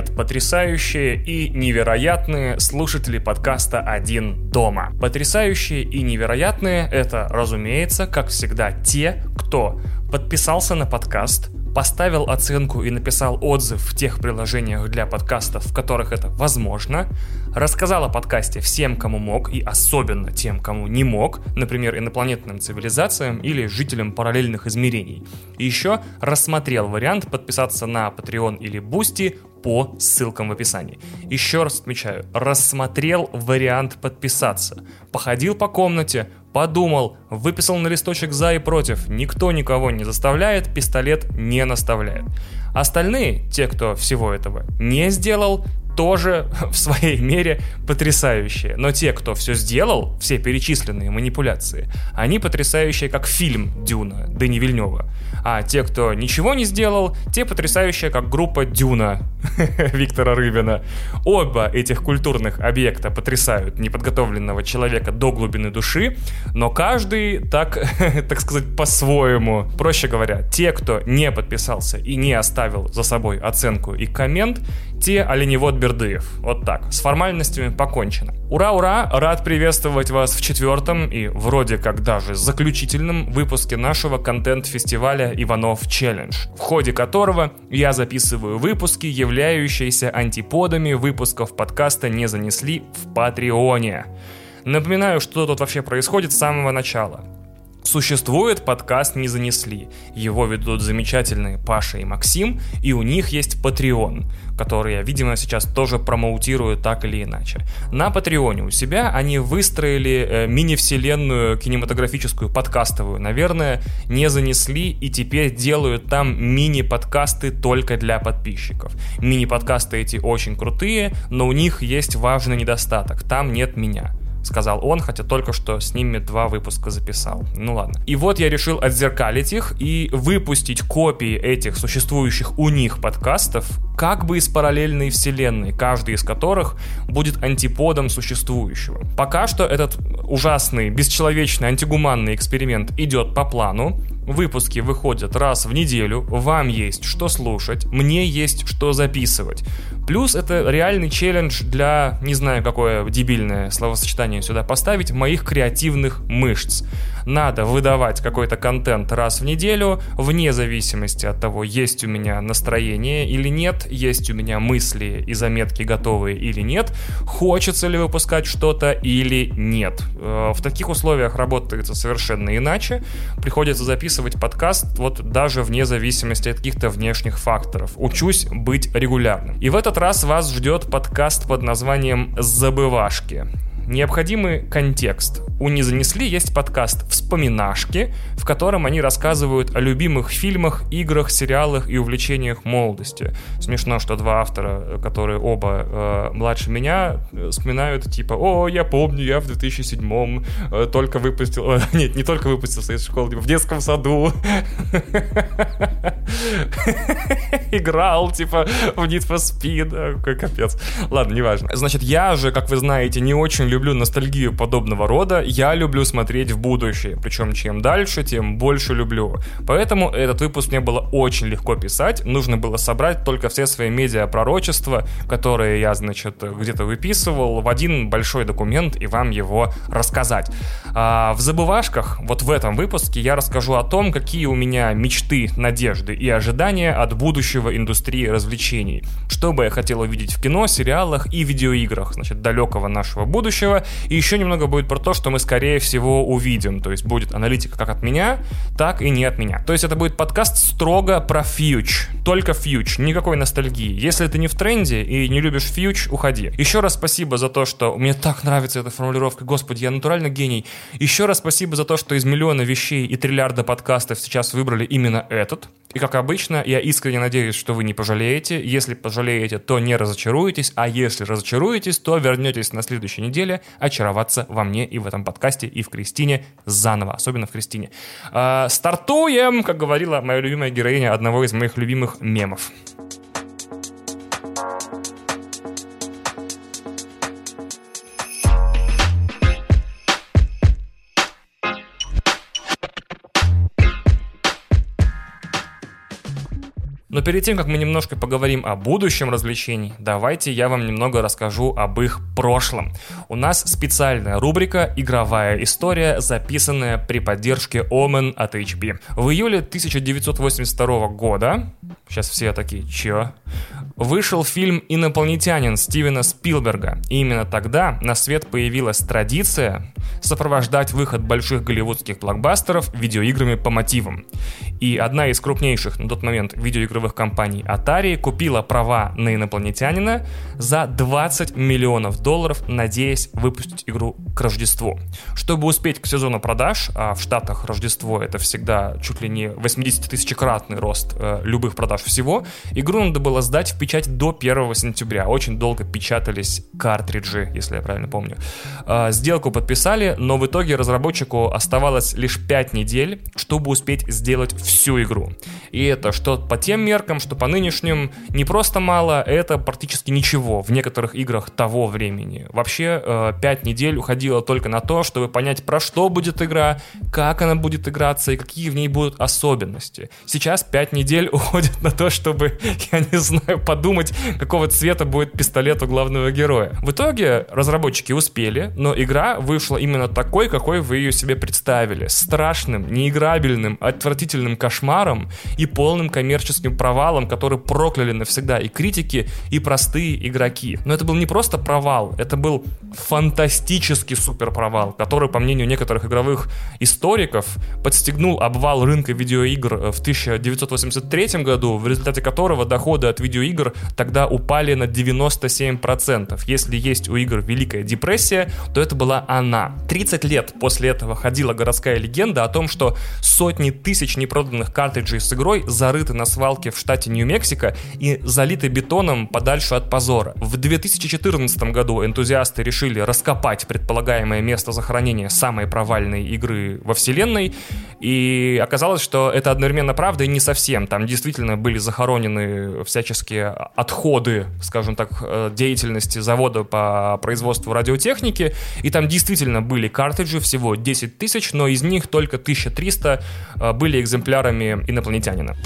привет, потрясающие и невероятные слушатели подкаста «Один дома». Потрясающие и невероятные — это, разумеется, как всегда, те, кто подписался на подкаст, поставил оценку и написал отзыв в тех приложениях для подкастов, в которых это возможно, рассказал о подкасте всем, кому мог, и особенно тем, кому не мог, например, инопланетным цивилизациям или жителям параллельных измерений. И еще рассмотрел вариант подписаться на Patreon или Boosty по ссылкам в описании. Еще раз отмечаю, рассмотрел вариант подписаться. Походил по комнате, подумал, выписал на листочек за и против. Никто никого не заставляет, пистолет не наставляет. Остальные, те, кто всего этого не сделал, тоже в своей мере потрясающие. Но те, кто все сделал, все перечисленные манипуляции, они потрясающие, как фильм «Дюна» Дэни Вильнева. А те, кто ничего не сделал, те потрясающие, как группа «Дюна» Виктора Рыбина. Оба этих культурных объекта потрясают неподготовленного человека до глубины души, но каждый так, так сказать, по-своему. Проще говоря, те, кто не подписался и не оставил за собой оценку и коммент, те оленевод Бердыев. Вот так. С формальностями покончено. Ура-ура! Рад приветствовать вас в четвертом и вроде как даже заключительном выпуске нашего контент-фестиваля «Иванов Челлендж», в ходе которого я записываю выпуски, являющиеся антиподами выпусков подкаста «Не занесли» в Патреоне. Напоминаю, что тут вообще происходит с самого начала. Существует подкаст «Не занесли». Его ведут замечательные Паша и Максим, и у них есть Patreon, который я, видимо, сейчас тоже промоутирую так или иначе. На Патреоне у себя они выстроили э, мини-вселенную кинематографическую, подкастовую, наверное, не занесли и теперь делают там мини-подкасты только для подписчиков. Мини-подкасты эти очень крутые, но у них есть важный недостаток. Там нет меня сказал он, хотя только что с ними два выпуска записал. Ну ладно. И вот я решил отзеркалить их и выпустить копии этих существующих у них подкастов как бы из параллельной вселенной, каждый из которых будет антиподом существующего. Пока что этот ужасный, бесчеловечный, антигуманный эксперимент идет по плану. Выпуски выходят раз в неделю, вам есть что слушать, мне есть что записывать. Плюс это реальный челлендж для, не знаю какое дебильное словосочетание сюда поставить, моих креативных мышц. Надо выдавать какой-то контент раз в неделю, вне зависимости от того, есть у меня настроение или нет, есть у меня мысли и заметки готовые или нет, хочется ли выпускать что-то или нет. Э, в таких условиях работается совершенно иначе. Приходится записывать подкаст вот даже вне зависимости от каких-то внешних факторов. Учусь быть регулярным. И в этот раз вас ждет подкаст под названием «Забывашки». Необходимый контекст. У «Не занесли» есть подкаст «Вспоминашки», в котором они рассказывают о любимых фильмах, играх, сериалах и увлечениях молодости. Смешно, что два автора, которые оба э, младше меня, вспоминают типа «О, я помню, я в 2007-м э, только выпустил...» э, Нет, не только выпустился из школы, типа в детском саду играл, типа, в Need for Speed. Какой капец. Ладно, неважно. Значит, я же, как вы знаете, не очень люблю люблю ностальгию подобного рода, я люблю смотреть в будущее. Причем чем дальше, тем больше люблю. Поэтому этот выпуск мне было очень легко писать. Нужно было собрать только все свои медиа-пророчества, которые я, значит, где-то выписывал в один большой документ и вам его рассказать. А в забывашках, вот в этом выпуске, я расскажу о том, какие у меня мечты, надежды и ожидания от будущего индустрии развлечений. Что бы я хотел увидеть в кино, сериалах и видеоиграх, значит, далекого нашего будущего, будущего. И еще немного будет про то, что мы, скорее всего, увидим. То есть будет аналитика как от меня, так и не от меня. То есть это будет подкаст строго про фьюч. Только фьюч, никакой ностальгии. Если ты не в тренде и не любишь фьюч, уходи. Еще раз спасибо за то, что... Мне так нравится эта формулировка. Господи, я натурально гений. Еще раз спасибо за то, что из миллиона вещей и триллиарда подкастов сейчас выбрали именно этот. И как обычно, я искренне надеюсь, что вы не пожалеете. Если пожалеете, то не разочаруетесь, а если разочаруетесь, то вернетесь на следующей неделе очароваться во мне и в этом подкасте, и в Кристине заново, особенно в Кристине. Э, стартуем, как говорила моя любимая героиня одного из моих любимых мемов. Но перед тем, как мы немножко поговорим о будущем развлечений, давайте я вам немного расскажу об их прошлом. У нас специальная рубрика «Игровая история», записанная при поддержке Omen от HP. В июле 1982 года, сейчас все такие, чё? Вышел фильм «Инопланетянин» Стивена Спилберга. И именно тогда на свет появилась традиция сопровождать выход больших голливудских блокбастеров видеоиграми по мотивам. И одна из крупнейших на тот момент видеоигровых компаний Atari купила права на инопланетянина за 20 миллионов долларов, надеясь выпустить игру к Рождеству. Чтобы успеть к сезону продаж, а в Штатах Рождество это всегда чуть ли не 80-тысячекратный рост э, любых продаж всего, игру надо было сдать в печать до 1 сентября. Очень долго печатались картриджи, если я правильно помню. Э, сделку подписали, но в итоге разработчику оставалось лишь 5 недель, чтобы успеть сделать всю игру. И это что по тем меркам, что по нынешним не просто мало, это практически ничего в некоторых играх того времени. Вообще, э, 5 недель уходило только на то, чтобы понять, про что будет игра, как она будет играться и какие в ней будут особенности. Сейчас 5 недель уходит на то, чтобы, я не знаю, подумать, какого цвета будет пистолет у главного героя. В итоге разработчики успели, но игра вышла именно такой, какой вы ее себе представили. Страшным, неиграбельным, отвратительным кошмаром и полным коммерческим провалом, который прокляли навсегда и критики, и простые игроки. Но это был не просто провал, это был фантастический супер провал, который, по мнению некоторых игровых историков, подстегнул обвал рынка видеоигр в 1983 году, в результате которого доходы от видеоигр тогда упали на 97%. Если есть у игр Великая депрессия, то это была она. 30 лет после этого ходила городская легенда о том, что сотни тысяч непроданных картриджей с игрой зарыты на свалке в штате Нью-Мексико и залиты бетоном подальше от позора. В 2014 году энтузиасты решили раскопать предполагаемое место захоронения самой провальной игры во вселенной, и оказалось, что это одновременно правда и не совсем. Там действительно были захоронены всяческие отходы, скажем так, э, деятельности завода по производству радиотехники, и там действительно были картриджи, всего 10 тысяч, но из них только 1300 э, были экземплярами инопланетянина.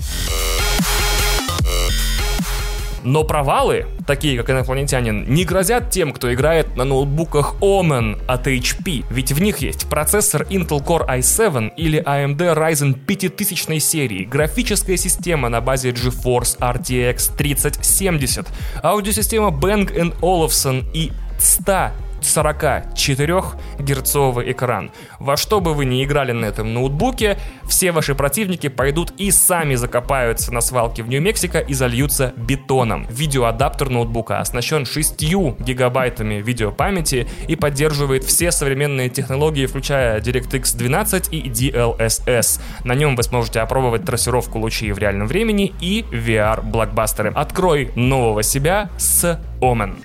Но провалы, такие как инопланетянин, не грозят тем, кто играет на ноутбуках Omen от HP, ведь в них есть процессор Intel Core i7 или AMD Ryzen 5000 серии, графическая система на базе GeForce RTX 3070, аудиосистема Bang Olufsen и 100 44-герцовый экран. Во что бы вы ни играли на этом ноутбуке, все ваши противники пойдут и сами закопаются на свалке в Нью-Мексико и зальются бетоном. Видеоадаптер ноутбука оснащен 6 гигабайтами видеопамяти и поддерживает все современные технологии, включая DirectX 12 и DLSS. На нем вы сможете опробовать трассировку лучей в реальном времени и VR-блокбастеры. Открой нового себя с Omen.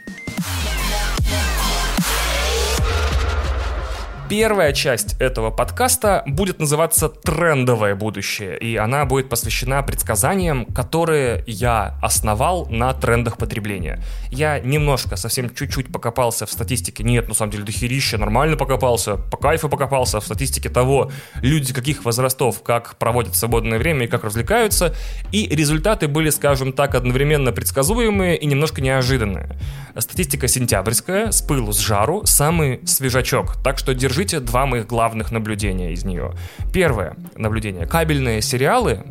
Первая часть этого подкаста будет называться «Трендовое будущее», и она будет посвящена предсказаниям, которые я основал на трендах потребления. Я немножко, совсем чуть-чуть покопался в статистике, нет, на самом деле дохерища, нормально покопался, по кайфу покопался в статистике того, люди каких возрастов, как проводят свободное время и как развлекаются, и результаты были, скажем так, одновременно предсказуемые и немножко неожиданные. Статистика сентябрьская, с пылу, с жару, самый свежачок, так что держи держите два моих главных наблюдения из нее. Первое наблюдение. Кабельные сериалы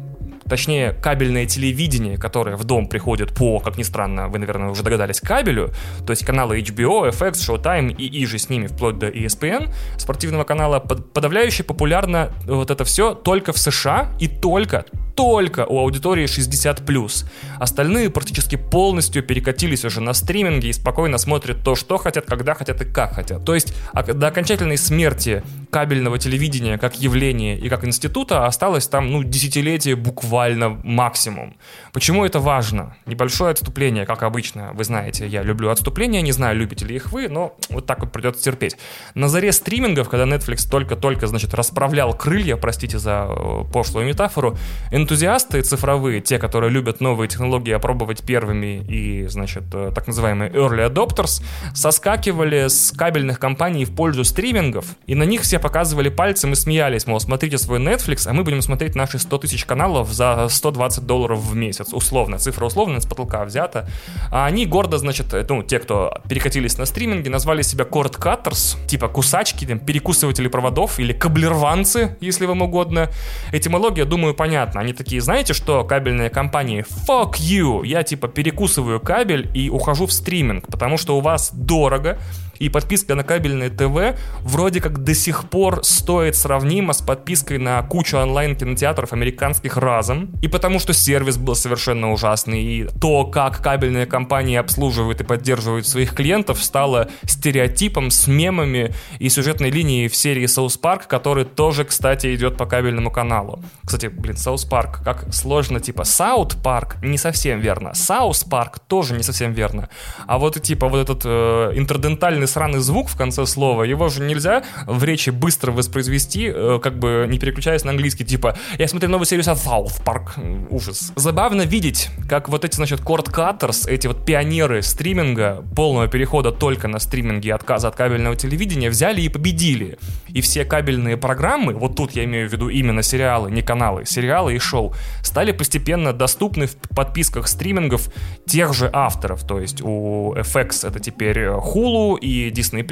точнее, кабельное телевидение, которое в дом приходит по, как ни странно, вы, наверное, уже догадались, кабелю, то есть каналы HBO, FX, Showtime и иже с ними, вплоть до ESPN, спортивного канала, подавляюще популярно вот это все только в США и только, только у аудитории 60+. Остальные практически полностью перекатились уже на стриминге и спокойно смотрят то, что хотят, когда хотят и как хотят. То есть до окончательной смерти кабельного телевидения как явления и как института осталось там, ну, десятилетие буквально максимум. Почему это важно? Небольшое отступление, как обычно. Вы знаете, я люблю отступления, не знаю, любите ли их вы, но вот так вот придется терпеть. На заре стримингов, когда Netflix только-только, значит, расправлял крылья, простите за э, пошлую метафору, энтузиасты цифровые, те, которые любят новые технологии опробовать первыми и, значит, э, так называемые early adopters, соскакивали с кабельных компаний в пользу стримингов, и на них все показывали пальцем и смеялись, мол, смотрите свой Netflix, а мы будем смотреть наши 100 тысяч каналов за 120 долларов в месяц, условно, цифра условно, с потолка взята. А они гордо, значит, э, ну, те, кто перекатились на стриминги, назвали себя cord cutters, типа кусачки, там, перекусыватели проводов или каблерванцы, если вам угодно. Этимология, думаю, понятна. Они такие, знаете что, кабельные компании, fuck you, я типа перекусываю кабель и ухожу в стриминг, потому что у вас дорого, и подписка на кабельное ТВ вроде как до сих пор стоит сравнимо с подпиской на кучу онлайн-кинотеатров американских разом. И потому что сервис был совершенно ужасный, и то, как кабельные компании обслуживают и поддерживают своих клиентов, стало стереотипом с мемами и сюжетной линией в серии South Park, который тоже, кстати, идет по кабельному каналу. Кстати, блин, South Park, как сложно, типа South Park не совсем верно, South Park тоже не совсем верно. А вот типа вот этот э, интердентальный сраный звук в конце слова, его же нельзя в речи быстро воспроизвести, э, как бы не переключаясь на английский, типа «Я смотрю новую серию South Park». Ужас. Забавно видеть, как вот эти, значит, cord cutters, эти вот пионеры стриминга, полного перехода только на стриминги и отказа от кабельного телевидения, взяли и победили. И все кабельные программы, вот тут я имею в виду именно сериалы, не каналы, сериалы и шоу, стали постепенно доступны в подписках стримингов тех же авторов. То есть у FX это теперь Hulu и Disney+,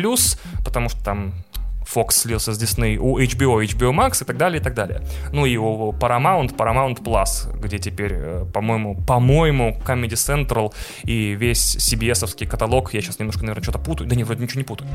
потому что там Fox слился с Disney, у HBO, HBO Max и так далее, и так далее. Ну и у Paramount, Paramount Plus, где теперь, э, по-моему, по-моему, Comedy Central и весь CBS-овский каталог, я сейчас немножко, наверное, что-то путаю, да не, вроде ничего не путаю.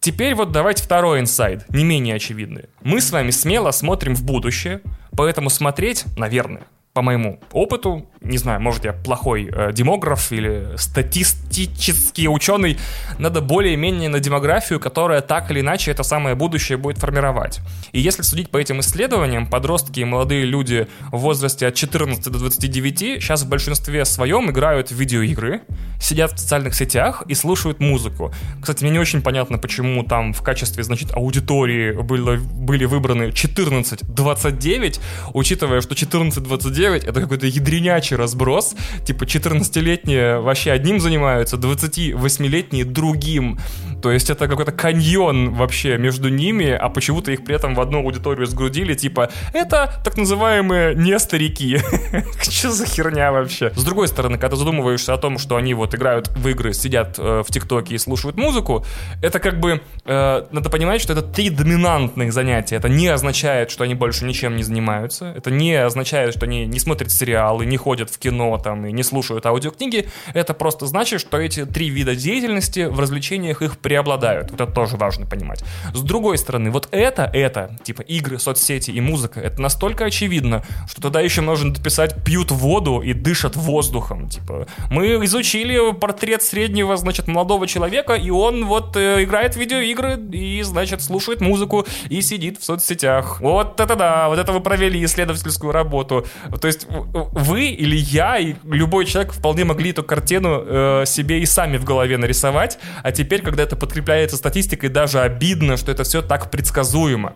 Теперь вот давайте второй инсайд, не менее очевидный. Мы с вами смело смотрим в будущее, поэтому смотреть, наверное, по моему опыту, не знаю, может я плохой э, демограф или статистический ученый, надо более-менее на демографию, которая так или иначе это самое будущее будет формировать. И если судить по этим исследованиям, подростки и молодые люди в возрасте от 14 до 29 сейчас в большинстве своем играют в видеоигры, сидят в социальных сетях и слушают музыку. Кстати, мне не очень понятно, почему там в качестве, значит, аудитории были, были выбраны 14-29, учитывая, что 14-29 9 это какой-то ядренячий разброс. Типа 14-летние вообще одним занимаются, 28-летние другим. То есть это какой-то каньон вообще между ними, а почему-то их при этом в одну аудиторию сгрудили, типа, это так называемые не старики. Что за херня вообще? С другой стороны, когда задумываешься о том, что они вот играют в игры, сидят э, в ТикТоке и слушают музыку, это как бы, э, надо понимать, что это три доминантных занятия. Это не означает, что они больше ничем не занимаются. Это не означает, что они не смотрят сериалы, не ходят в кино там и не слушают аудиокниги. Это просто значит, что эти три вида деятельности в развлечениях их преобладают. Вот это тоже важно понимать. С другой стороны, вот это, это, типа игры, соцсети и музыка, это настолько очевидно, что тогда еще можно дописать пьют воду и дышат воздухом. Типа, мы изучили портрет среднего, значит, молодого человека, и он вот э, играет в видеоигры и, значит, слушает музыку и сидит в соцсетях. Вот это да, вот это вы провели исследовательскую работу. То есть вы или я, и любой человек вполне могли эту картину э, себе и сами в голове нарисовать, а теперь, когда это подкрепляется статистикой, даже обидно, что это все так предсказуемо.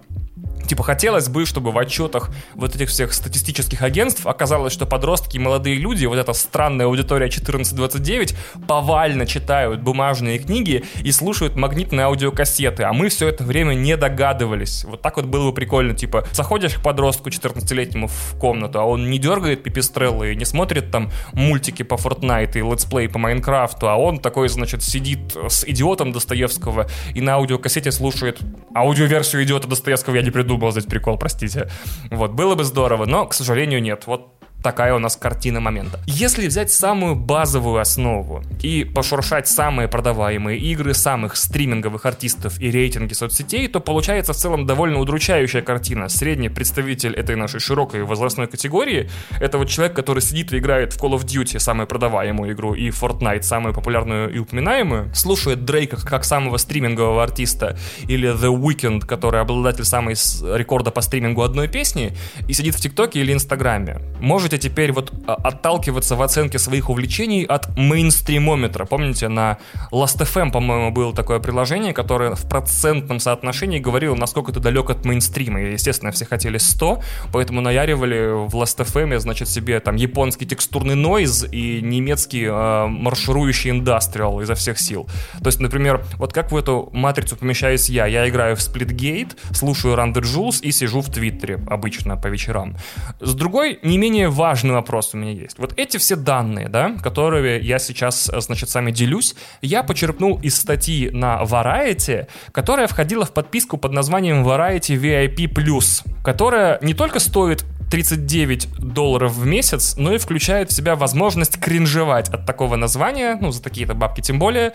Типа хотелось бы, чтобы в отчетах вот этих всех статистических агентств оказалось, что подростки и молодые люди, вот эта странная аудитория 14-29, повально читают бумажные книги и слушают магнитные аудиокассеты, а мы все это время не догадывались. Вот так вот было бы прикольно, типа, заходишь к подростку 14-летнему в комнату, а он не дергает пипистреллы и не смотрит там мультики по Fortnite и летсплей по Майнкрафту, а он такой, значит, сидит с идиотом Достоевского и на аудиокассете слушает. Аудиоверсию идиота Достоевского я не придумал здесь прикол, простите. Вот, было бы здорово, но, к сожалению, нет. Вот такая у нас картина момента. Если взять самую базовую основу и пошуршать самые продаваемые игры самых стриминговых артистов и рейтинги соцсетей, то получается в целом довольно удручающая картина. Средний представитель этой нашей широкой возрастной категории — это вот человек, который сидит и играет в Call of Duty, самую продаваемую игру, и Fortnite, самую популярную и упоминаемую, слушает Дрейка как самого стримингового артиста, или The Weeknd, который обладатель самой рекорда по стримингу одной песни, и сидит в ТикТоке или Инстаграме. Можете можете теперь вот а, отталкиваться в оценке своих увлечений от мейнстримометра. Помните, на Last.fm, по-моему, было такое приложение, которое в процентном соотношении говорило, насколько ты далек от мейнстрима. И, естественно, все хотели 100, поэтому наяривали в Last.fm, значит, себе там японский текстурный нойз и немецкий э, марширующий индастриал изо всех сил. То есть, например, вот как в эту матрицу помещаюсь я? Я играю в Splitgate, слушаю Run the Jules и сижу в Твиттере обычно по вечерам. С другой, не менее важный вопрос у меня есть. Вот эти все данные, да, которые я сейчас, значит, с вами делюсь, я почерпнул из статьи на Variety, которая входила в подписку под названием Variety VIP+, которая не только стоит 39 долларов в месяц, но и включает в себя возможность кринжевать от такого названия, ну, за такие-то бабки тем более,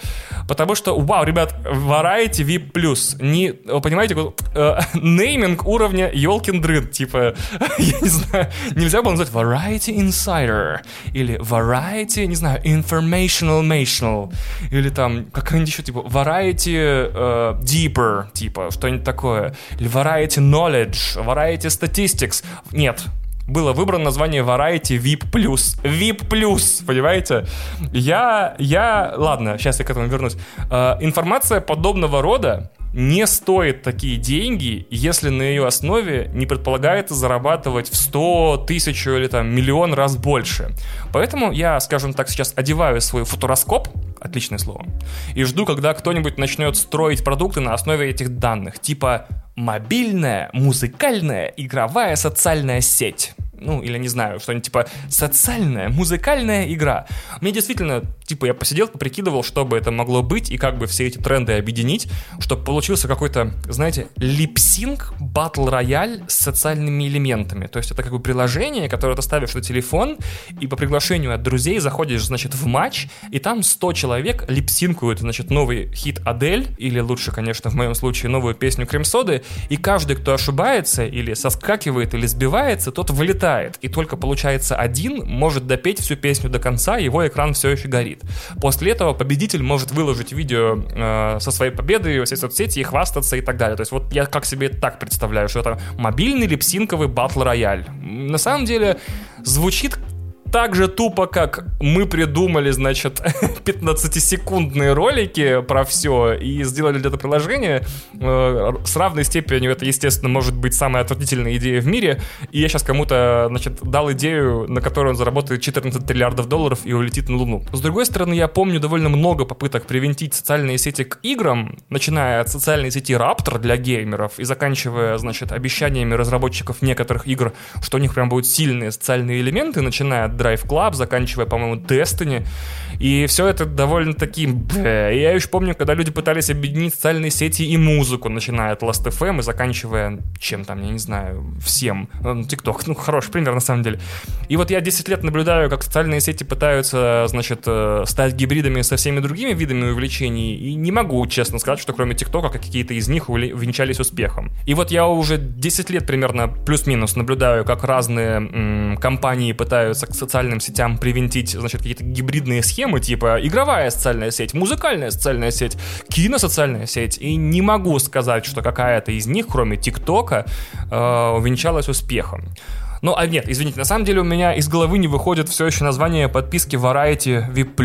потому что, вау, ребят, Variety VIP+, не, понимаете, э, нейминг уровня Ёлкин дрын, типа, я не знаю, нельзя было назвать Variety Insider, или Variety, не знаю, Informational Mational, или там какая-нибудь еще, типа, Variety uh, Deeper, типа, что-нибудь такое, или Variety Knowledge, Variety Statistics, нет, было выбрано название Variety VIP+. VIP+, понимаете? Я, я, ладно, сейчас я к этому вернусь. Э, информация подобного рода не стоит такие деньги, если на ее основе не предполагается зарабатывать в 100, тысячу или там миллион раз больше. Поэтому я, скажем так, сейчас одеваю свой футуроскоп, отличное слово, и жду, когда кто-нибудь начнет строить продукты на основе этих данных, типа мобильная, музыкальная, игровая социальная сеть ну, или не знаю, что-нибудь типа социальная, музыкальная игра. Мне действительно, типа, я посидел, поприкидывал, что бы это могло быть и как бы все эти тренды объединить, чтобы получился какой-то, знаете, липсинг батл рояль с социальными элементами. То есть это как бы приложение, которое ты ставишь на телефон, и по приглашению от друзей заходишь, значит, в матч, и там 100 человек липсинкуют, значит, новый хит Адель, или лучше, конечно, в моем случае, новую песню Крем-соды, и каждый, кто ошибается, или соскакивает, или сбивается, тот вылетает пролетает, и только получается один может допеть всю песню до конца, его экран все еще горит. После этого победитель может выложить видео э, со своей победой в все соцсети и хвастаться и так далее. То есть вот я как себе так представляю, что это мобильный липсинковый батл рояль. На самом деле звучит так же тупо, как мы придумали, значит, 15-секундные ролики про все и сделали для этого приложение, э, с равной степенью это, естественно, может быть самая отвратительная идея в мире, и я сейчас кому-то, значит, дал идею, на которую он заработает 14 триллиардов долларов и улетит на Луну. С другой стороны, я помню довольно много попыток привинтить социальные сети к играм, начиная от социальной сети Raptor для геймеров и заканчивая, значит, обещаниями разработчиков некоторых игр, что у них прям будут сильные социальные элементы, начиная от Drive Club, заканчивая, по-моему, Destiny. И все это довольно-таки... Я еще помню, когда люди пытались объединить социальные сети и музыку, начиная от Last.fm и заканчивая чем там, я не знаю, всем. TikTok, ну, хороший пример, на самом деле. И вот я 10 лет наблюдаю, как социальные сети пытаются, значит, э, стать гибридами со всеми другими видами увлечений, и не могу честно сказать, что кроме ТикТока какие-то из них увенчались успехом. И вот я уже 10 лет примерно плюс-минус наблюдаю, как разные м- компании пытаются социальным сетям привинтить, значит, какие-то гибридные схемы, типа игровая социальная сеть, музыкальная социальная сеть, киносоциальная сеть. И не могу сказать, что какая-то из них, кроме ТикТока, э, увенчалась успехом. Ну, а нет, извините, на самом деле у меня из головы не выходит все еще название подписки Variety VIP+.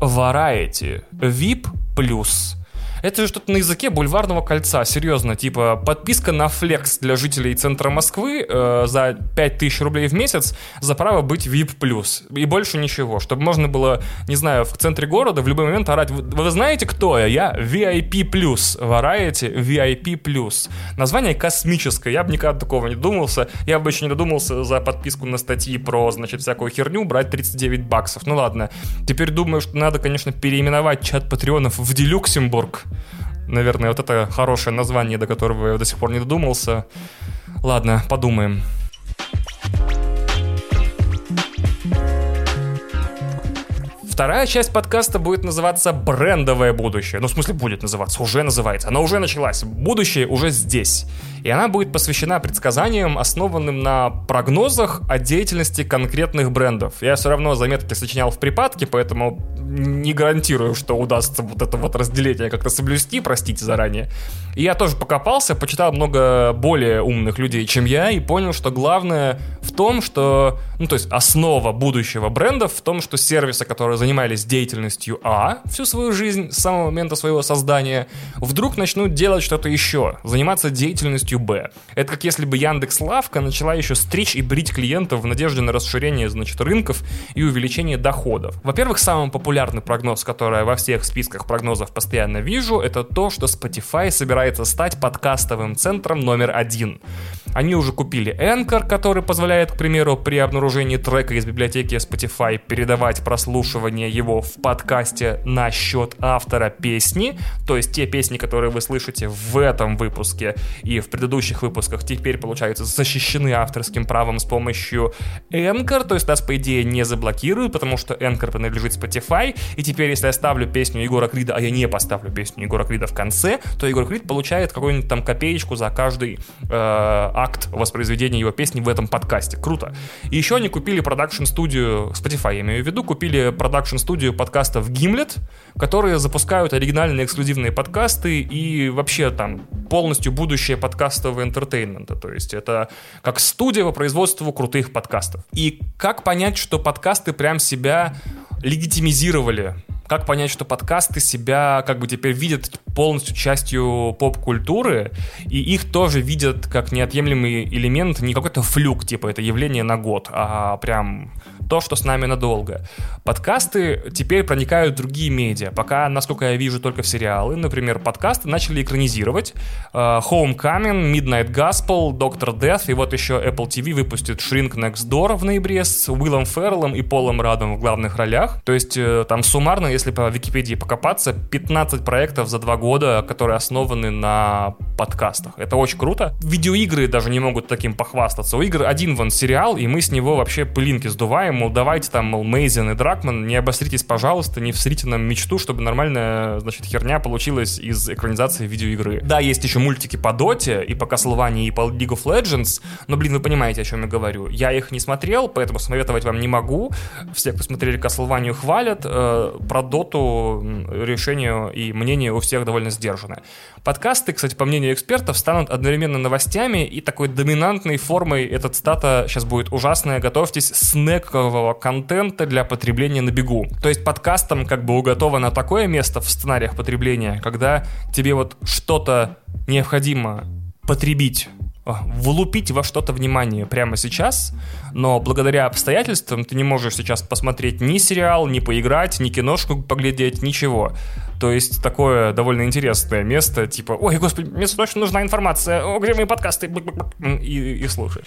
Variety VIP+. Это же что-то на языке бульварного кольца, серьезно. Типа подписка на флекс для жителей центра Москвы э, за 5000 рублей в месяц за право быть VIP+. И больше ничего. Чтобы можно было, не знаю, в центре города в любой момент орать. Вы, вы знаете, кто я? Я VIP+. Variety VIP+. Название космическое. Я бы никогда такого не думался. Я бы еще не додумался за подписку на статьи про, значит, всякую херню брать 39 баксов. Ну ладно. Теперь думаю, что надо, конечно, переименовать чат патреонов в Делюксембург. Наверное, вот это хорошее название, до которого я до сих пор не додумался. Ладно, подумаем. Вторая часть подкаста будет называться «Брендовое будущее». Ну, в смысле, будет называться, уже называется. Она уже началась. Будущее уже здесь. И она будет посвящена предсказаниям, основанным на прогнозах о деятельности конкретных брендов. Я все равно заметки сочинял в припадке, поэтому не гарантирую, что удастся вот это вот разделение как-то соблюсти, простите заранее. И я тоже покопался, почитал много более умных людей, чем я, и понял, что главное в том, что, ну, то есть основа будущего брендов в том, что сервисы, которые занимались деятельностью А всю свою жизнь с самого момента своего создания, вдруг начнут делать что-то еще, заниматься деятельностью Б. Это как если бы Яндекс Лавка начала еще стричь и брить клиентов в надежде на расширение, значит, рынков и увеличение доходов. Во-первых, самым популярный прогноз, который я во всех списках прогнозов постоянно вижу, это то, что Spotify собирается стать подкастовым центром номер один. Они уже купили Anchor, который позволяет, к примеру, при обнаружении трека из библиотеки Spotify передавать прослушивание его в подкасте на счет автора песни. То есть те песни, которые вы слышите в этом выпуске и в предыдущих выпусках, теперь, получается, защищены авторским правом с помощью Anchor. То есть нас, по идее, не заблокируют, потому что Anchor принадлежит Spotify. И теперь, если я ставлю песню Егора Крида, а я не поставлю песню Егора Крида в конце, то Егор Крид получает какую-нибудь там копеечку за каждый э, акт воспроизведения его песни в этом подкасте. Круто. И еще они купили продакшн-студию, Spotify я имею в виду, купили продакшн-студию подкастов Gimlet, которые запускают оригинальные эксклюзивные подкасты и вообще там полностью будущее подкастового энтертейнмента. То есть это как студия по производству крутых подкастов. И как понять, что подкасты прям себя легитимизировали как понять, что подкасты себя как бы теперь видят полностью частью поп-культуры, и их тоже видят как неотъемлемый элемент, не какой-то fluke, типа это явление на год, а прям то, что с нами надолго. Подкасты теперь проникают в другие медиа. Пока, насколько я вижу, только в сериалы. Например, подкасты начали экранизировать. Uh, Homecoming, Midnight Gospel, Doctor Death, и вот еще Apple TV выпустит Shrink Next Door в ноябре с Уиллом Ферреллом и Полом Радом в главных ролях. То есть э, там суммарно, если по Википедии покопаться, 15 проектов за два года, которые основаны на подкастах. Это очень круто. Видеоигры даже не могут таким похвастаться. У игр один вон сериал, и мы с него вообще пылинки сдуваем, мол, давайте там, мол, Мейзен и Дракман, не обостритесь, пожалуйста, не всрите нам мечту, чтобы нормальная, значит, херня получилась из экранизации видеоигры. Да, есть еще мультики по Доте, и по Castlevania, и по League of Legends, но, блин, вы понимаете, о чем я говорю. Я их не смотрел, поэтому советовать вам не могу. Все, кто смотрели Castlevania, хвалят. Э, про Доту решение и мнение у всех довольно сдержанное. Подкасты, кстати, по мнению экспертов, станут одновременно новостями и такой доминантной формой, этот стата сейчас будет ужасная, готовьтесь, снекового контента для потребления на бегу. То есть подкастом как бы уготовано такое место в сценариях потребления, когда тебе вот что-то необходимо потребить влупить во что-то внимание прямо сейчас, но благодаря обстоятельствам ты не можешь сейчас посмотреть ни сериал, ни поиграть, ни киношку поглядеть, ничего. То есть такое довольно интересное место, типа, ой, господи, мне срочно нужна информация, о, где мои подкасты, и, и слушаешь.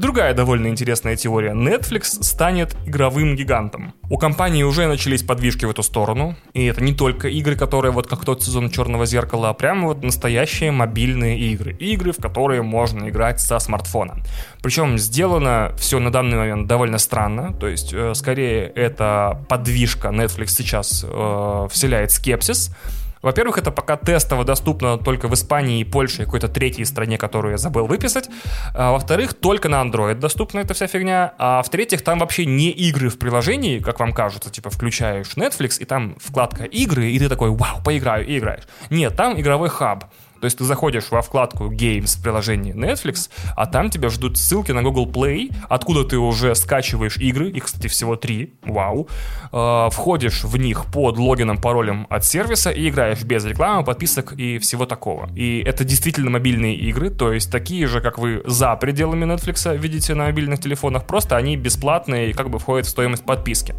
Другая довольно интересная теория. Netflix станет игровым гигантом. У компании уже начались подвижки в эту сторону. И это не только игры, которые вот как тот сезон Черного Зеркала, а прямо вот настоящие мобильные игры. Игры, в которые можно играть со смартфона. Причем сделано все на данный момент довольно странно. То есть, э, скорее, это подвижка Netflix сейчас э, вселяет скепсис. Во-первых, это пока тестово доступно только в Испании и Польше и какой-то третьей стране, которую я забыл выписать. А, во-вторых, только на Android доступна эта вся фигня. А в-третьих, там вообще не игры в приложении, как вам кажется, типа включаешь Netflix, и там вкладка игры, и ты такой, вау, поиграю, и играешь. Нет, там игровой хаб. То есть ты заходишь во вкладку Games в приложении Netflix, а там тебя ждут ссылки на Google Play, откуда ты уже скачиваешь игры, их, кстати, всего три, вау, э, входишь в них под логином, паролем от сервиса и играешь без рекламы, подписок и всего такого. И это действительно мобильные игры, то есть такие же, как вы за пределами Netflix видите на мобильных телефонах, просто они бесплатные и как бы входят в стоимость подписки.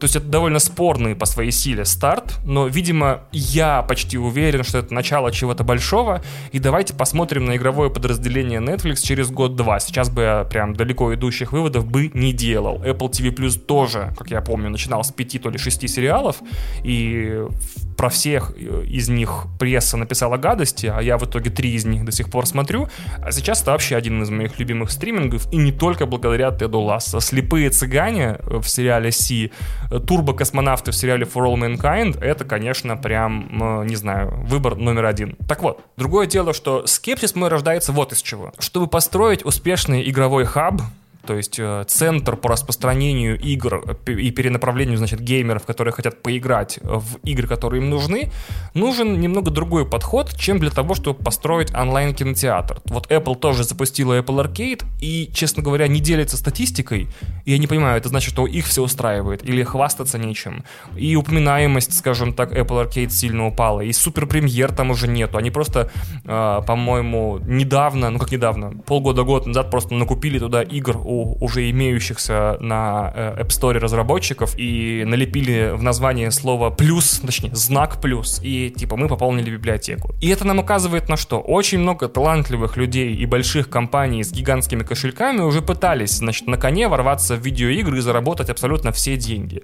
То есть это довольно спорный по своей силе старт, но, видимо, я почти уверен, что это начало чего-то большого, и давайте посмотрим на игровое подразделение Netflix через год-два. Сейчас бы я прям далеко идущих выводов бы не делал. Apple TV Plus тоже, как я помню, начинал с пяти то ли шести сериалов, и про всех э, из них пресса написала гадости, а я в итоге три из них до сих пор смотрю. А сейчас это вообще один из моих любимых стримингов, и не только благодаря Теду Ласса. «Слепые цыгане» в сериале «Си», «Турбо-космонавты» в сериале «For All Mankind» — это, конечно, прям, не знаю, выбор номер один. Так вот, другое дело, что скепсис мой рождается вот из чего. Чтобы построить успешный игровой хаб, то есть э, центр по распространению игр и перенаправлению, значит, геймеров, которые хотят поиграть в игры, которые им нужны, нужен немного другой подход, чем для того, чтобы построить онлайн-кинотеатр. Вот Apple тоже запустила Apple Arcade и, честно говоря, не делится статистикой. Я не понимаю, это значит, что их все устраивает или хвастаться нечем. И упоминаемость, скажем так, Apple Arcade сильно упала, и суперпремьер там уже нету. Они просто, э, по-моему, недавно, ну как недавно, полгода-год назад просто накупили туда игр у уже имеющихся на э, App Store разработчиков и налепили в название слово плюс, точнее, знак плюс, и типа мы пополнили библиотеку. И это нам указывает на что? Очень много талантливых людей и больших компаний с гигантскими кошельками уже пытались, значит, на коне ворваться в видеоигры и заработать абсолютно все деньги.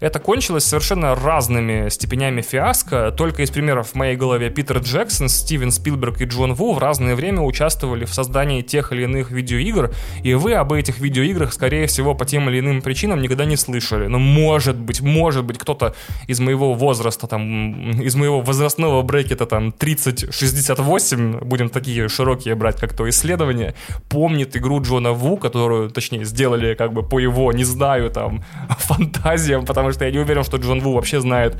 Это кончилось совершенно разными степенями фиаско. Только из примеров в моей голове Питер Джексон, Стивен Спилберг и Джон Ву в разное время участвовали в создании тех или иных видеоигр, и вы об этих видеоиграх, скорее всего, по тем или иным причинам никогда не слышали. Но может быть, может быть, кто-то из моего возраста, там, из моего возрастного брекета, там, 30-68, будем такие широкие брать, как то исследование, помнит игру Джона Ву, которую, точнее, сделали как бы по его, не знаю, там, фантазиям, потому потому что я не уверен, что Джон Ву вообще знает,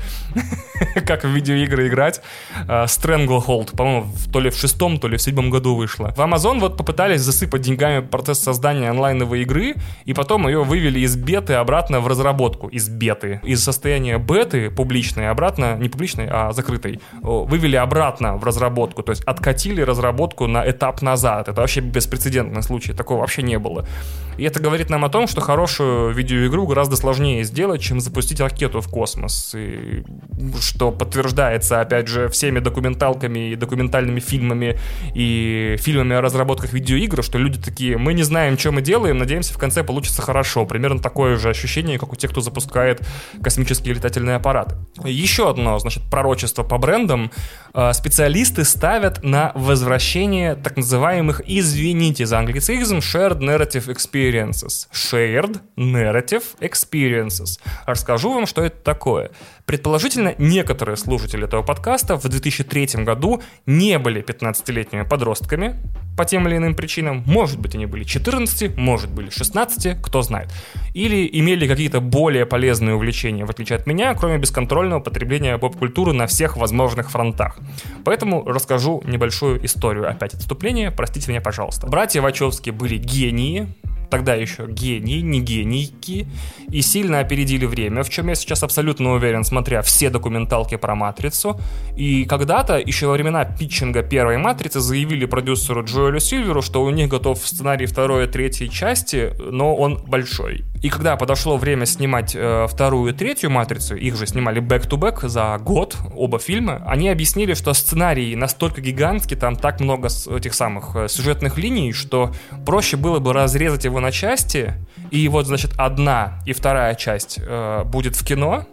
как в видеоигры играть. А, Stranglehold, по-моему, то ли в шестом, то ли в седьмом году вышла. В Amazon вот попытались засыпать деньгами процесс создания онлайновой игры, и потом ее вывели из беты обратно в разработку. Из беты. Из состояния беты публичной обратно, не публичной, а закрытой, вывели обратно в разработку. То есть откатили разработку на этап назад. Это вообще беспрецедентный случай. Такого вообще не было. И это говорит нам о том, что хорошую видеоигру гораздо сложнее сделать, чем запустить ракету в космос, и, что подтверждается, опять же, всеми документалками и документальными фильмами и фильмами о разработках видеоигр, что люди такие, мы не знаем, что мы делаем, надеемся, в конце получится хорошо. Примерно такое же ощущение, как у тех, кто запускает космические летательные аппараты. Еще одно, значит, пророчество по брендам. А, специалисты ставят на возвращение так называемых, извините за англицизм, shared narrative experiences. Shared narrative experiences расскажу вам, что это такое. Предположительно, некоторые слушатели этого подкаста в 2003 году не были 15-летними подростками по тем или иным причинам. Может быть, они были 14, может были 16, кто знает. Или имели какие-то более полезные увлечения, в отличие от меня, кроме бесконтрольного потребления поп-культуры на всех возможных фронтах. Поэтому расскажу небольшую историю. Опять отступление, простите меня, пожалуйста. Братья Вачовски были гении, тогда еще гении, не генийки, и сильно опередили время, в чем я сейчас абсолютно уверен, смотря все документалки про «Матрицу». И когда-то, еще во времена питчинга первой «Матрицы», заявили продюсеру Джоэлю Сильверу, что у них готов сценарий второй и третьей части, но он большой. И когда подошло время снимать э, вторую и третью «Матрицу», их же снимали back-to-back за год, оба фильма, они объяснили, что сценарий настолько гигантский, там так много этих самых э, сюжетных линий, что проще было бы разрезать его на части, и вот, значит, одна и вторая часть э, будет в кино,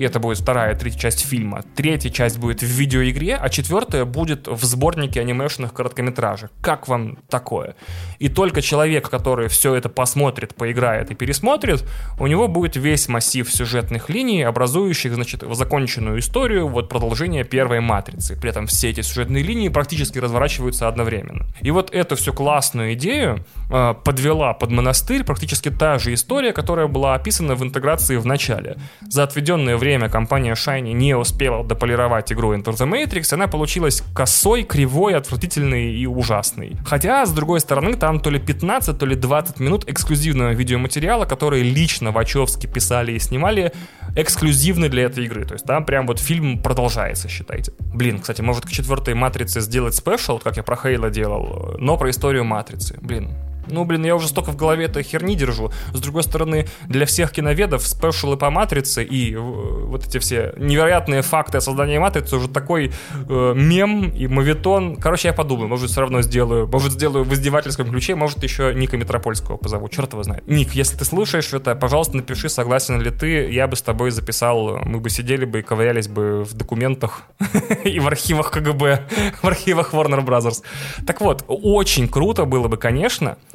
и это будет вторая, третья часть фильма. Третья часть будет в видеоигре, а четвертая будет в сборнике анимешных короткометражек. Как вам такое? И только человек, который все это посмотрит, поиграет и пересмотрит, у него будет весь массив сюжетных линий, образующих, значит, законченную историю, вот продолжение первой матрицы. При этом все эти сюжетные линии практически разворачиваются одновременно. И вот эту всю классную идею э, подвела под монастырь практически та же история, которая была описана в интеграции в начале. За отведенное время время компания Shiny не успела дополировать игру Enter the Matrix, она получилась косой, кривой, отвратительной и ужасной. Хотя, с другой стороны, там то ли 15, то ли 20 минут эксклюзивного видеоматериала, который лично Вачовски писали и снимали эксклюзивно для этой игры. То есть там прям вот фильм продолжается, считайте. Блин, кстати, может к четвертой Матрице сделать спешл, как я про Хейла делал, но про историю Матрицы. Блин, Ну, блин, я уже столько в голове этой херни держу. С другой стороны, для всех киноведов спешалы по матрице и э, вот эти все невероятные факты о создании матрицы уже такой э, мем и мовитон. Короче, я подумаю, может, все равно сделаю. Может, сделаю в издевательском ключе, может, еще Ника Метропольского позову. Черт его знает. Ник, если ты слушаешь это, пожалуйста, напиши, согласен ли ты. Я бы с тобой записал, мы бы сидели бы и ковырялись бы в документах и в архивах КГБ, в архивах Warner Brothers. Так вот, очень круто было бы, конечно,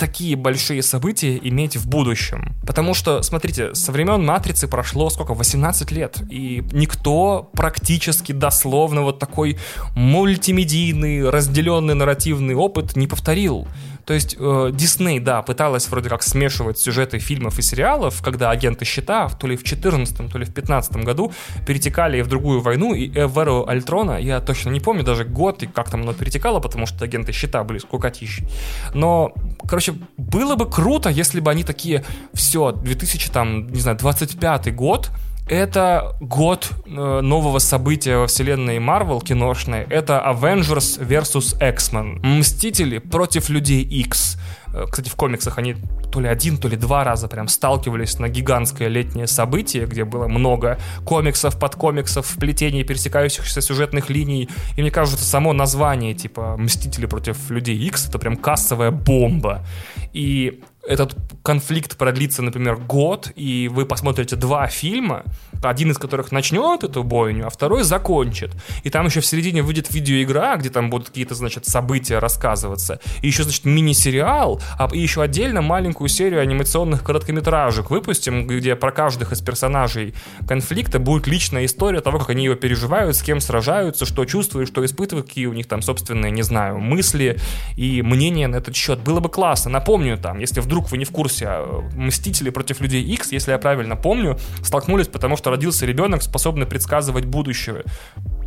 такие большие события иметь в будущем. Потому что, смотрите, со времен «Матрицы» прошло сколько? 18 лет. И никто практически дословно вот такой мультимедийный, разделенный нарративный опыт не повторил. То есть Дисней, э, да, пыталась вроде как смешивать сюжеты фильмов и сериалов, когда агенты щита то ли в 14 то ли в 15 году перетекали в другую войну, и в эру Альтрона, я точно не помню даже год и как там оно перетекало, потому что агенты щита были скукотищи. Но, короче, было бы круто, если бы они такие, все, 2000, там, не знаю, 25 год, это год э, нового события во вселенной Marvel киношной. Это Avengers vs. X-Men. Мстители против Людей X. Э, кстати, в комиксах они то ли один, то ли два раза прям сталкивались на гигантское летнее событие, где было много комиксов, под комиксов, вплетений пересекающихся сюжетных линий. И мне кажется, само название, типа «Мстители против Людей X» — это прям кассовая бомба. И этот конфликт продлится, например, год, и вы посмотрите два фильма, один из которых начнет эту бойню, а второй закончит. И там еще в середине выйдет видеоигра, где там будут какие-то, значит, события рассказываться. И еще, значит, мини-сериал, а и еще отдельно маленькую серию анимационных короткометражек выпустим, где про каждых из персонажей конфликта будет личная история того, как они его переживают, с кем сражаются, что чувствуют, что испытывают, какие у них там собственные, не знаю, мысли и мнения на этот счет. Было бы классно. Напомню там, если вдруг вы не в курсе, а, Мстители против Людей X, если я правильно помню, столкнулись, потому что родился ребенок, способный предсказывать будущее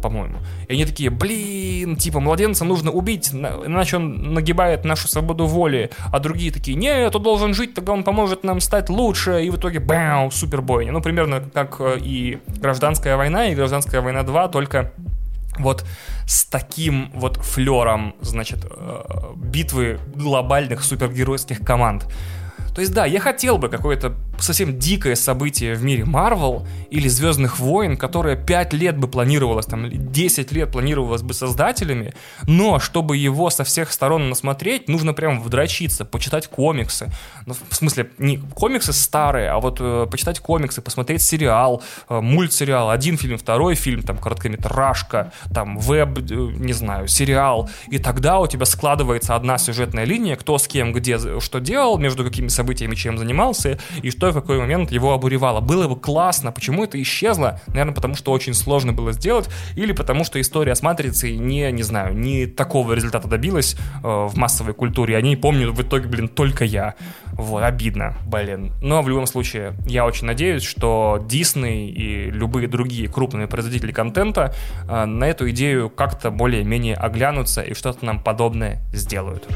по-моему. И они такие, блин, типа, младенца нужно убить, иначе он нагибает нашу свободу воли. А другие такие, нет, он должен жить, тогда он поможет нам стать лучше. И в итоге, бау, супербойня. Ну, примерно как э, и Гражданская война, и Гражданская война 2, только вот с таким вот флером, значит, э, битвы глобальных супергеройских команд. То есть, да, я хотел бы какое-то совсем дикое событие в мире Марвел или Звездных войн, которое 5 лет бы планировалось, там, 10 лет планировалось бы создателями, но чтобы его со всех сторон насмотреть, нужно прям вдрочиться, почитать комиксы. Ну, в смысле, не комиксы старые, а вот э, почитать комиксы, посмотреть сериал, э, мультсериал, один фильм, второй фильм, там, короткометражка, там, веб, э, не знаю, сериал, и тогда у тебя складывается одна сюжетная линия, кто с кем, где, что делал, между какими событиями чем занимался, и что в какой момент его обуревало. Было бы классно, почему это исчезло? Наверное, потому что очень сложно было сделать, или потому что история с Матрицей не, не знаю, не такого результата добилась э, в массовой культуре. Они помню в итоге, блин, только я. Вот, обидно, блин. Но в любом случае, я очень надеюсь, что Disney и любые другие крупные производители контента э, на эту идею как-то более-менее оглянутся и что-то нам подобное сделают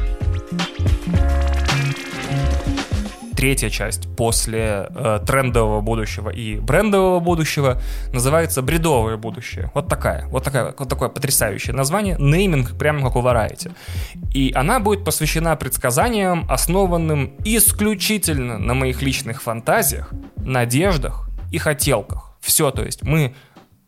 третья часть после э, трендового будущего и брендового будущего называется бредовое будущее. Вот такая, вот такая, вот такое потрясающее название, нейминг прямо как у Variety. И она будет посвящена предсказаниям, основанным исключительно на моих личных фантазиях, надеждах и хотелках. Все, то есть мы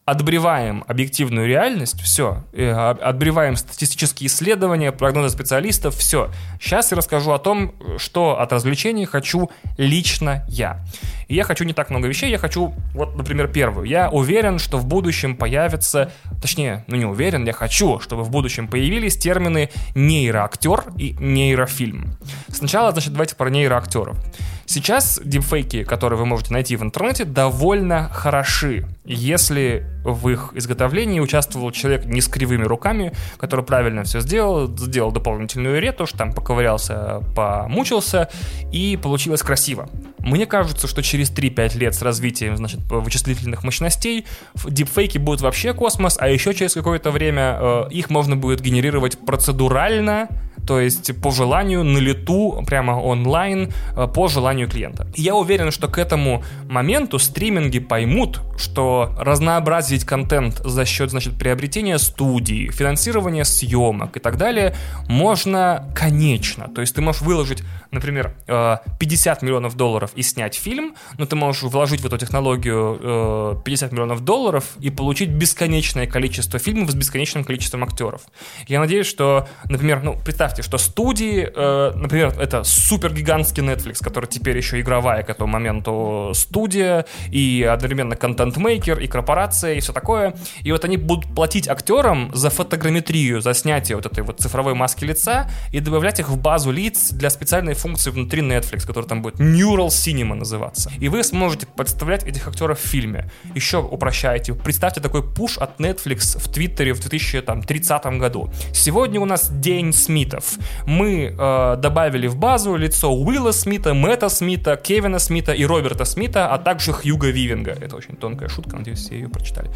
отбреваем объективную реальность, все, э, отбреваем статистические исследования, прогнозы специалистов, все. Сейчас я расскажу о том, что от развлечений хочу лично я. И я хочу не так много вещей, я хочу, вот, например, первую. Я уверен, что в будущем появится, точнее, ну не уверен, я хочу, чтобы в будущем появились термины нейроактер и нейрофильм. Сначала, значит, давайте про нейроактеров. Сейчас дипфейки, которые вы можете найти в интернете, довольно хороши, если в их изготовлении участвовал человек не с кривыми руками, который правильно все сделал, сделал дополнительную ретушь, там поковырялся, помучился, и получилось красиво. Мне кажется, что через 3-5 лет с развитием значит, вычислительных мощностей дипфейки будут вообще космос, а еще через какое-то время э, их можно будет генерировать процедурально, то есть по желанию, на лету, прямо онлайн, э, по желанию клиента. Я уверен, что к этому моменту стриминги поймут, что разнообразить контент за счет, значит, приобретения студии, финансирования съемок и так далее можно конечно. То есть ты можешь выложить, например, 50 э, миллионов долларов и снять фильм, но ты можешь вложить в эту технологию 50 миллионов долларов и получить бесконечное количество фильмов с бесконечным количеством актеров. Я надеюсь, что, например, ну, представьте, что студии, э, например, это супер гигантский Netflix, который теперь еще игровая к этому моменту студия, и одновременно контент-мейкер, и корпорация, и все такое. И вот они будут платить актерам за фотограмметрию, за снятие вот этой вот цифровой маски лица и добавлять их в базу лиц для специальной функции внутри Netflix, которая там будет Neural Cinema называться. И вы сможете представлять этих актеров в фильме. Еще упрощаете. Представьте такой пуш от Netflix в Твиттере в 2030 году. Сегодня у нас день Смитов. Мы э, добавили в базу лицо Уилла Смита, Мэтта Смита, Кевина Смита и Роберта Смита, а также Хьюга Вивинга. Это очень тонкая шутка, надеюсь, все ее прочитали.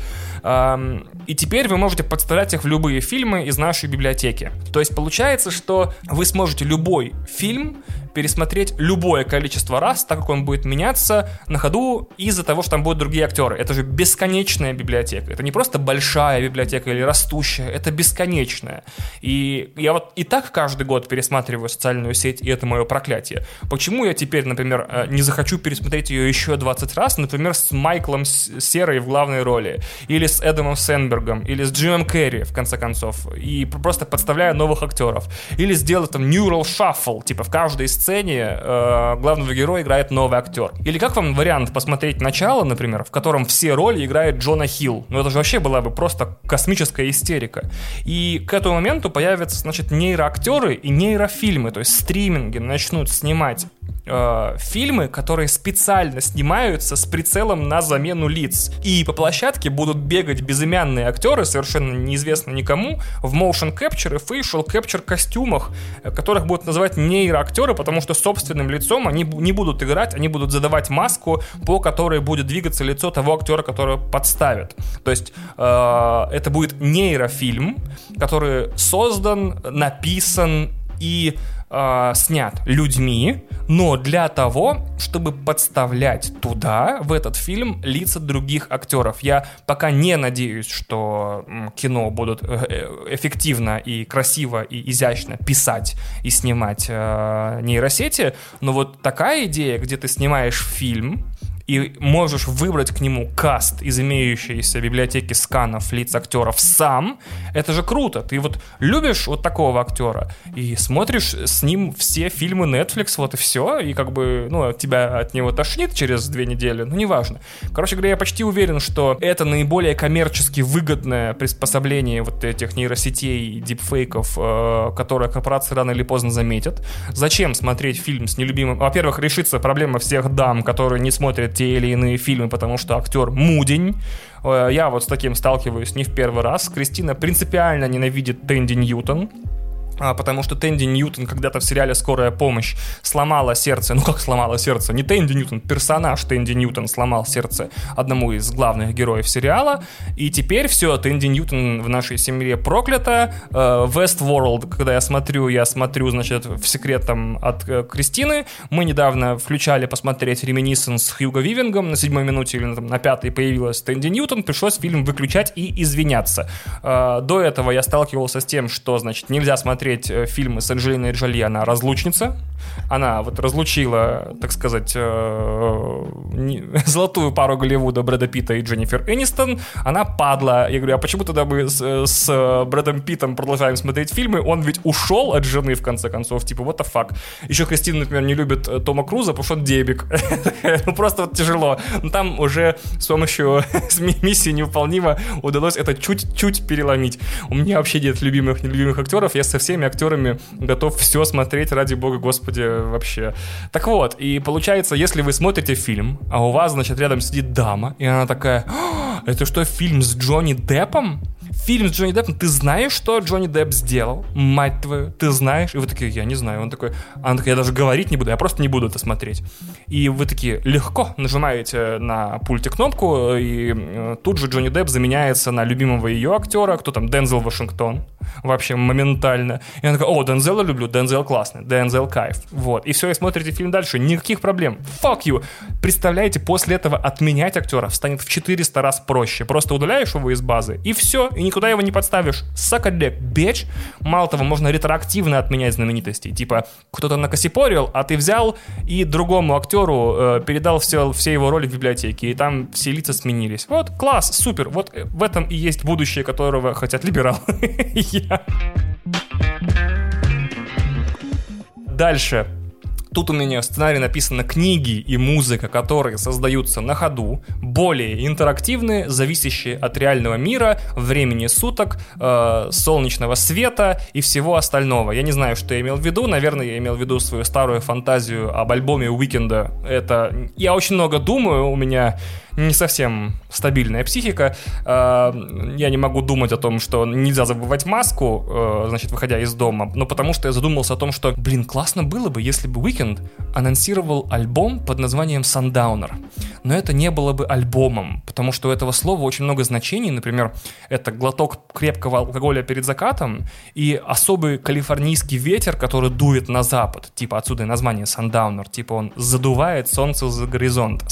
И теперь вы можете подставлять их в любые фильмы из нашей библиотеки. То есть получается, что вы сможете любой фильм пересмотреть любое количество раз, так как он будет меняться на ходу из-за того, что там будут другие актеры. Это же бесконечная библиотека. Это не просто большая библиотека или растущая, это бесконечная. И я вот и так каждый год пересматриваю социальную сеть, и это мое проклятие. Почему я теперь, например, э, не захочу пересмотреть ее еще 20 раз, например, с Майклом Серой в главной роли, или с Эдамом Сенбергом, или с Джимом Керри, в конце концов, и просто подставляя новых актеров. Или сделать там Neural Shuffle, типа в каждой сцене э, главного героя играет новый актер. Или как вам вариант посмотреть начало, например, в котором все роли играет Джона Хилл? Ну это же вообще была бы просто космическая истерика. И к этому моменту появятся, значит, нейроактеры и нейрофильмы, то есть стриминги начнут снимать э, фильмы, которые специально снимаются с прицелом на замену лиц. И по площадке будут бегать безымянные актеры, совершенно неизвестно никому, в motion capture и facial capture костюмах, э, которых будут называть нейроактеры, потому что собственным лицом они не будут играть, они будут задавать маску, по которой будет двигаться лицо того актера, которого подставят. То есть э, это будет нейрофильм, который создан, написан и э, снят людьми, но для того, чтобы подставлять туда, в этот фильм, лица других актеров. Я пока не надеюсь, что кино будут э, э, эффективно и красиво и изящно писать и снимать э, нейросети, но вот такая идея, где ты снимаешь фильм, и можешь выбрать к нему каст из имеющейся библиотеки сканов лиц актеров сам, это же круто. Ты вот любишь вот такого актера и смотришь с ним все фильмы Netflix, вот и все, и как бы, ну, тебя от него тошнит через две недели, ну, неважно. Короче говоря, я почти уверен, что это наиболее коммерчески выгодное приспособление вот этих нейросетей, дипфейков, э, которые корпорации рано или поздно заметят. Зачем смотреть фильм с нелюбимым... Во-первых, решится проблема всех дам, которые не смотрят те или иные фильмы, потому что актер мудень. Э, я вот с таким сталкиваюсь не в первый раз. Кристина принципиально ненавидит Тэнди Ньютон потому что Тэнди Ньютон когда-то в сериале «Скорая помощь» сломала сердце, ну как сломала сердце, не Тэнди Ньютон, персонаж Тэнди Ньютон сломал сердце одному из главных героев сериала, и теперь все, Тэнди Ньютон в нашей семье проклята, э, World, когда я смотрю, я смотрю, значит, в секретом от э, Кристины, мы недавно включали посмотреть «Реминисценс» с Хьюго Вивингом, на седьмой минуте или там, на пятой появилась Тэнди Ньютон, пришлось фильм выключать и извиняться. Э, до этого я сталкивался с тем, что, значит, нельзя смотреть смотреть э, фильмы с Анджелиной Джоли, она разлучница. Она вот разлучила, так сказать, э, золотую пару Голливуда Брэда Питта и Дженнифер Энистон. Она падла. Я говорю, а почему тогда мы с, с Брэдом Питтом продолжаем смотреть фильмы? Он ведь ушел от жены, в конце концов. Типа, what the fuck. Еще Кристина, например, не любит э, Тома Круза, потому что он дебик. ну, просто вот тяжело. Но там уже с помощью миссии невыполнима удалось это чуть-чуть переломить. У меня вообще нет любимых, нелюбимых актеров. Я совсем всеми актерами готов все смотреть ради бога, господи, вообще. Так вот, и получается, если вы смотрите фильм, а у вас, значит, рядом сидит дама, и она такая, это что, фильм с Джонни Деппом? Фильм с Джонни Деппом, ты знаешь, что Джонни Депп сделал? Мать твою, ты знаешь? И вы такие, я не знаю. Он такой, она такая, я даже говорить не буду, я просто не буду это смотреть. И вы такие легко нажимаете на пульте кнопку, и э, тут же Джонни Депп заменяется на любимого ее актера, кто там, Дензел Вашингтон, вообще моментально. И она такая, о, Дензела люблю, Дензел классный, Дензел кайф. Вот. И все, и смотрите фильм дальше, никаких проблем. Fuck you. Представляете, после этого отменять актера станет в 400 раз проще. Просто удаляешь его из базы, и все, и никуда его не подставишь. Сакадек, беч. Мало того, можно ретроактивно отменять знаменитости. Типа, кто-то накосипорил, а ты взял и другому актеру э, передал все, все его роли в библиотеке, и там все лица сменились. Вот, класс, супер. Вот э, в этом и есть будущее, которого хотят либералы. Дальше. Тут у меня в сценарии написано книги и музыка, которые создаются на ходу, более интерактивные, зависящие от реального мира, времени суток, э, солнечного света и всего остального. Я не знаю, что я имел в виду. Наверное, я имел в виду свою старую фантазию об альбоме Уикенда. Это... Я очень много думаю, у меня не совсем стабильная психика. Э, я не могу думать о том, что нельзя забывать маску, э, значит, выходя из дома, но потому что я задумался о том, что, блин, классно было бы, если бы Weekend анонсировал альбом под названием Sundowner. Но это не было бы альбомом, потому что у этого слова очень много значений. Например, это глоток крепкого алкоголя перед закатом и особый калифорнийский ветер, который дует на запад. Типа отсюда и название Sundowner. Типа он задувает солнце за горизонт.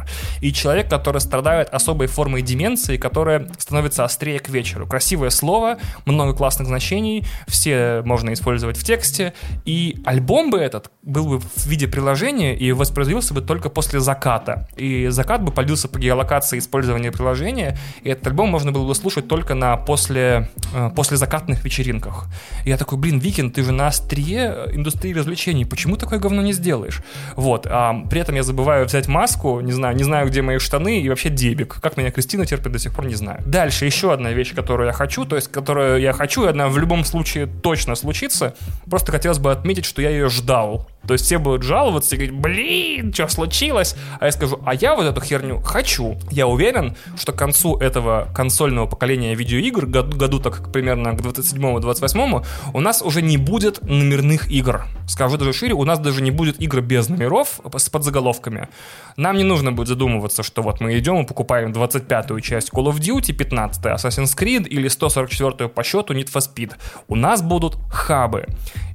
Мир. И человек, который страдает особой формой деменции, которая становится острее к вечеру. Красивое слово, много классных значений, все можно использовать в тексте. И альбом бы этот был бы в виде приложения и воспроизводился бы только после заката. И закат бы полился по геолокации использования приложения, и этот альбом можно было бы слушать только на после, э, после закатных вечеринках. И я такой, блин, Викин, ты же на острие индустрии развлечений, почему такое говно не сделаешь? Вот, а при этом я забываю взять маску, не знаю, не знаю, где мои штаны и вообще дебик. Как меня Кристина терпит, до сих пор не знаю. Дальше еще одна вещь, которую я хочу, то есть, которую я хочу, и она в любом случае точно случится. Просто хотелось бы отметить, что я ее ждал. То есть все будут жаловаться и говорить, блин, что случилось? А я скажу, а я вот эту херню хочу. Я уверен, что к концу этого консольного поколения видеоигр, году, году так примерно к 27-28, у нас уже не будет номерных игр. Скажу даже шире, у нас даже не будет игр без номеров с подзаголовками. Нам не нужно будет задумываться, что вот мы идем и покупаем 25-ю часть Call of Duty, 15-ю Assassin's Creed или 144-ю по счету Need for Speed. У нас будут хабы.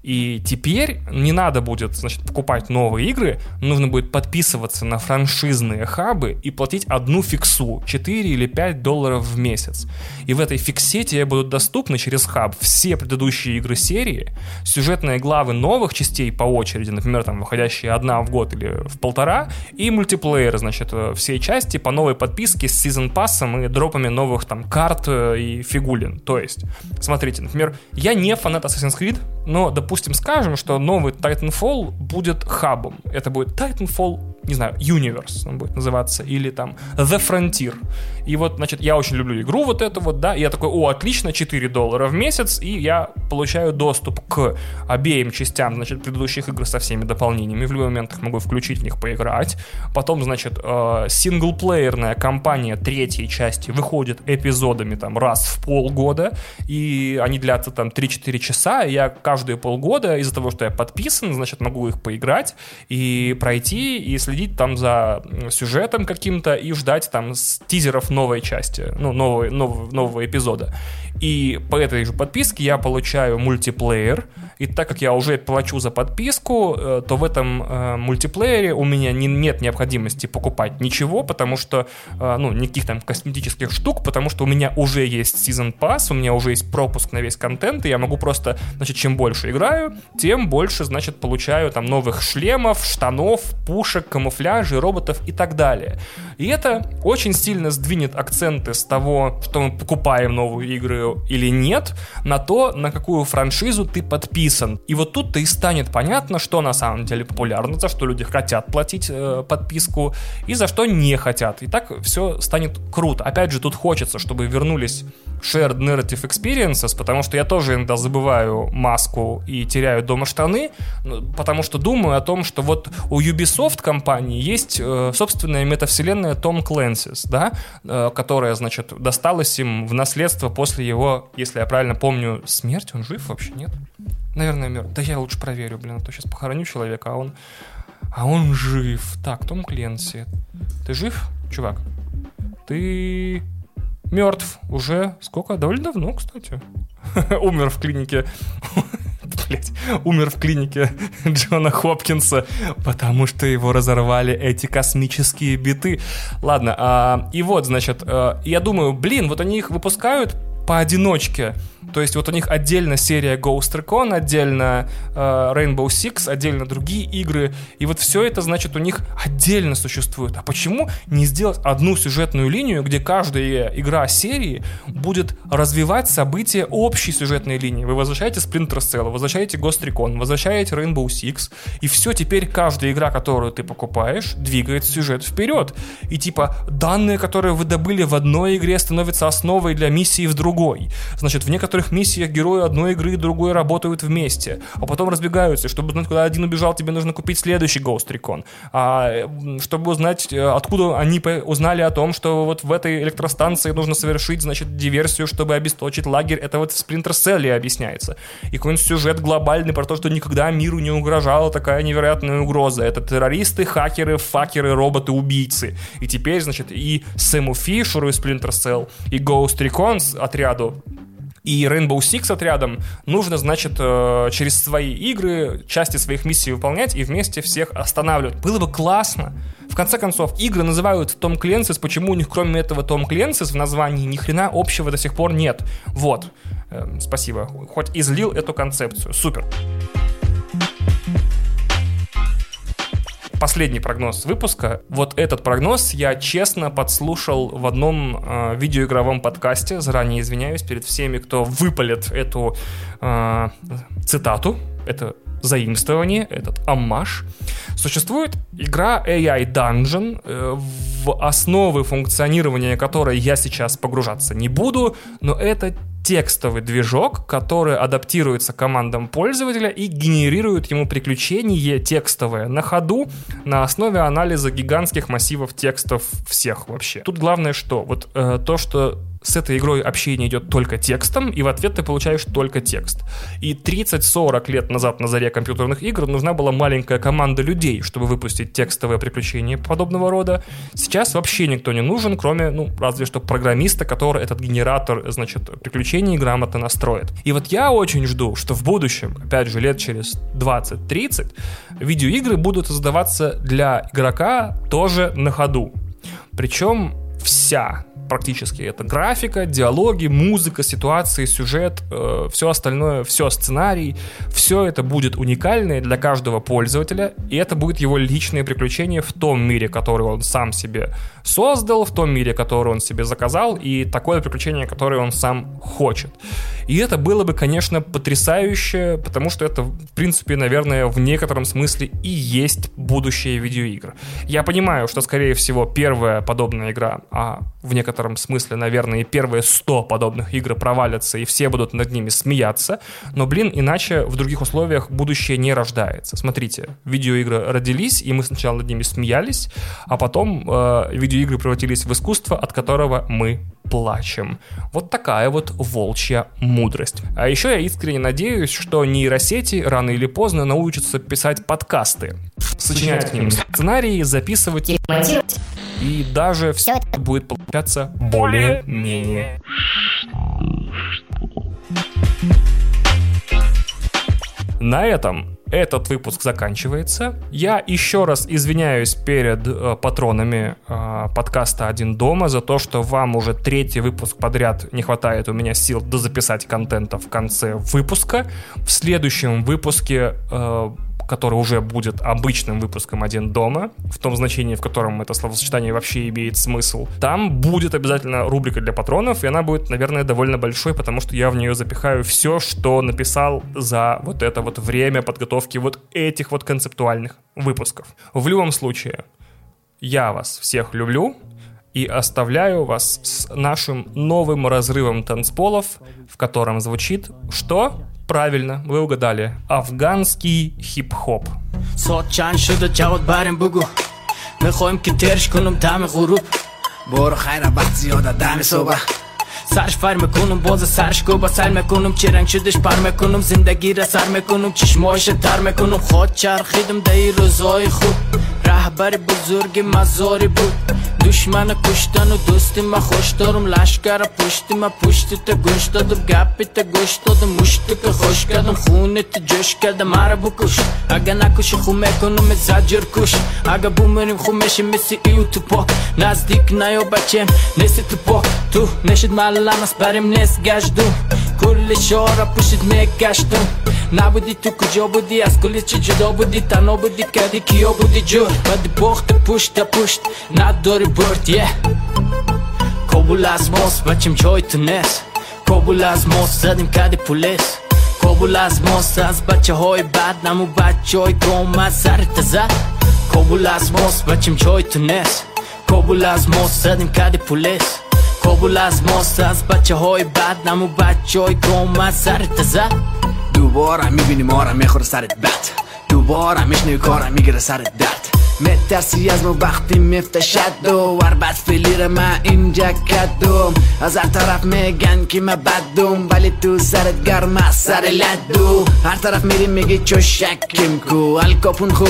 И теперь не надо будет, значит, покупать новые игры, нужно будет подписываться на франшизные хабы и платить одну фиксу, 4 или 5 долларов в месяц. И в этой фиксе тебе будут доступны через хаб все предыдущие игры серии, сюжетные главы новых частей по очереди, например, там, выходящие одна в год или в полтора, и мультиплеер, значит, э, все части по новой подписке с сезон пассом и дропами новых там карт э, и фигулин. То есть, смотрите, например, я не фанат Assassin's Creed, но, допустим, скажем, что новый Titanfall будет хабом. Это будет Titanfall не знаю, Universe он будет называться, или там The Frontier. И вот, значит, я очень люблю игру вот эту вот, да, и я такой, о, отлично, 4 доллара в месяц, и я получаю доступ к обеим частям, значит, предыдущих игр со всеми дополнениями, в любой момент их могу включить в них поиграть. Потом, значит, э, синглплеерная кампания третьей части выходит эпизодами там раз в полгода, и они длятся там 3-4 часа, и я каждые полгода из-за того, что я подписан, значит, могу их поиграть и пройти, и следить там за сюжетом каким-то и ждать там с тизеров новой части, ну, нового, нового, нового эпизода. И по этой же подписке я получаю мультиплеер, и так как я уже плачу за подписку, э, то в этом э, мультиплеере у меня не, нет необходимости покупать ничего, потому что, э, ну, никаких там косметических штук, потому что у меня уже есть Season Pass, у меня уже есть пропуск на весь контент, и я могу просто, значит, чем больше играю, тем больше, значит, получаю там новых шлемов, штанов, пушек, камуфляжей, роботов и так далее. И это очень сильно сдвинет акценты с того, что мы покупаем новые игры или нет, на то, на какую франшизу ты подписан. И вот тут-то и станет понятно, что на самом деле популярно, за что люди хотят платить э, подписку и за что не хотят. И так все станет круто. Опять же, тут хочется, чтобы вернулись shared narrative experiences, потому что я тоже иногда забываю маску и теряю дома штаны, ну, потому что думаю о том, что вот у Ubisoft компании есть э, собственная метавселенная Том Clancy's, да, э, которая, значит, досталась им в наследство после его, если я правильно помню, смерти. Он жив вообще, нет? Наверное, мертв. Да я лучше проверю, блин, а то сейчас похороню человека, а он... А он жив. Так, Том Кленси. Ты жив, чувак? Ты мертв уже сколько? Довольно давно, кстати. Умер в клинике. Блять, умер в клинике Джона Хопкинса, потому что его разорвали эти космические биты. Ладно, а, и вот, значит, а, я думаю, блин, вот они их выпускают поодиночке. То есть вот у них отдельно серия Ghost Recon, отдельно э, Rainbow Six, отдельно другие игры. И вот все это, значит, у них отдельно существует. А почему не сделать одну сюжетную линию, где каждая игра серии будет развивать события общей сюжетной линии? Вы возвращаете Splinter Cell, возвращаете Ghost Recon, возвращаете Rainbow Six, и все, теперь каждая игра, которую ты покупаешь, двигает сюжет вперед. И типа данные, которые вы добыли в одной игре, становятся основой для миссии в другой. Значит, в некоторых некоторых миссиях герои одной игры и другой работают вместе, а потом разбегаются. Чтобы узнать, куда один убежал, тебе нужно купить следующий Ghost Recon. А чтобы узнать, э, откуда они узнали о том, что вот в этой электростанции нужно совершить, значит, диверсию, чтобы обесточить лагерь, это вот в Splinter Cell объясняется. И какой-нибудь сюжет глобальный про то, что никогда миру не угрожала такая невероятная угроза. Это террористы, хакеры, факеры, роботы, убийцы. И теперь, значит, и Сэму Фишеру из Splinter Cell, и Ghost Recon отряду и Rainbow Six отрядом нужно, значит, э, через свои игры части своих миссий выполнять и вместе всех останавливать. Было бы классно. В конце концов, игры называют Том Кленсис, почему у них кроме этого Том Кленсис в названии ни хрена общего до сих пор нет. Вот. Эм, спасибо. Хоть излил эту концепцию. Супер. Последний прогноз выпуска. Вот этот прогноз я честно подслушал в одном э, видеоигровом подкасте. Заранее извиняюсь перед всеми, кто выпалит эту э, цитату. Это заимствование, этот аммаж. Существует игра AI Dungeon, э, в основы функционирования которой я сейчас погружаться не буду, но это текстовый движок, который адаптируется командам пользователя и генерирует ему приключение текстовое на ходу на основе анализа гигантских массивов текстов всех вообще. Тут главное что? Вот э, то, что с этой игрой общение идет только текстом, и в ответ ты получаешь только текст. И 30-40 лет назад на заре компьютерных игр нужна была маленькая команда людей, чтобы выпустить текстовое приключение подобного рода. Сейчас вообще никто не нужен, кроме, ну, разве что программиста, который этот генератор, значит, приключений грамотно настроит. И вот я очень жду, что в будущем, опять же, лет через 20-30, видеоигры будут создаваться для игрока тоже на ходу. Причем вся практически. Это графика, диалоги, музыка, ситуации, сюжет, э, все остальное, все сценарий, все это будет уникальное для каждого пользователя, и это будет его личное приключение в том мире, который он сам себе создал, в том мире, который он себе заказал, и такое приключение, которое он сам хочет. И это было бы, конечно, потрясающе, потому что это, в принципе, наверное, в некотором смысле и есть будущее видеоигр. Я понимаю, что, скорее всего, первая подобная игра, а в некотором смысле, наверное, и первые 100 подобных игр провалятся, и все будут над ними смеяться, но, блин, иначе в других условиях будущее не рождается. Смотрите, видеоигры родились, и мы сначала над ними смеялись, а потом э, видеоигры превратились в искусство, от которого мы плачем. Вот такая вот волчья мудрость. А еще я искренне надеюсь, что нейросети рано или поздно научатся писать подкасты, сочинять к ним сценарии, записывать и даже все это будет получаться более-менее. На этом этот выпуск заканчивается. Я еще раз извиняюсь перед э, патронами э, подкаста «Один дома» за то, что вам уже третий выпуск подряд не хватает у меня сил дозаписать контента в конце выпуска. В следующем выпуске э, который уже будет обычным выпуском «Один дома», в том значении, в котором это словосочетание вообще имеет смысл, там будет обязательно рубрика для патронов, и она будет, наверное, довольно большой, потому что я в нее запихаю все, что написал за вот это вот время подготовки вот этих вот концептуальных выпусков. В любом случае, я вас всех люблю, и оставляю вас с нашим новым разрывом танцполов, в котором звучит что? Правильно, вы угадали. Афганский хип-хоп. соат чанд шуда ҷавод барем бугу мехоҳем ки терш кунам дами ғуруб бору хайра вақт зиёда дами сӯба сарш боза сарш кӯба сар мекунам чӣ ранг шудаш зиндагира сар мекунам чишмоиша мекунам ход чархидам даи рӯзҳои хуб раҳбари бузурги мазорӣ буд دشمن کشتن و دوستی ما خوش دارم. لشکر پشتی ما پشتی تا گوش دادم. گپی تا گوش دادم. مشتی که خوش کردم. خونه تا جوش کردم. مرا بکش. اگه نکشی خو می‌کنم زجر کش. اگه بومریم خو میشه مثل ایو تو پا نزدیک نیا بچم نیستی تو پا تو نشد ملم از بریم نیست گشتم کل شارا پشت میگشتم نبودی تو کجا بودی از کلی چی جدا بودی تنها بودی کردی کیا بودی جور بعد باخت پشت پشت نداری برد یه کابل از ماست بچم جای تو نیست کابل از ماست زدیم کردی پولیس کابل از ماست از بچه های بد نمو بچه های گام سرت زد کابل از ماست بچم جای تو نیست کابل از ماست زدیم کردی پولیس کابل از ماست از بچه های بد نمو بچه های گام سرت زد. دوباره می‌بینی ما را می‌خوره سرت بد. دوباره میشنوی کارم می‌گیره سرت درد. مترسی از ما وقتی مفتشد و ور بد فلیر ما اینجا کدوم. از هر طرف میگن که ما بدوم ولی تو سرت گرم سر لدو. هر طرف میری میگی چو شکیم کو. الکاپون خو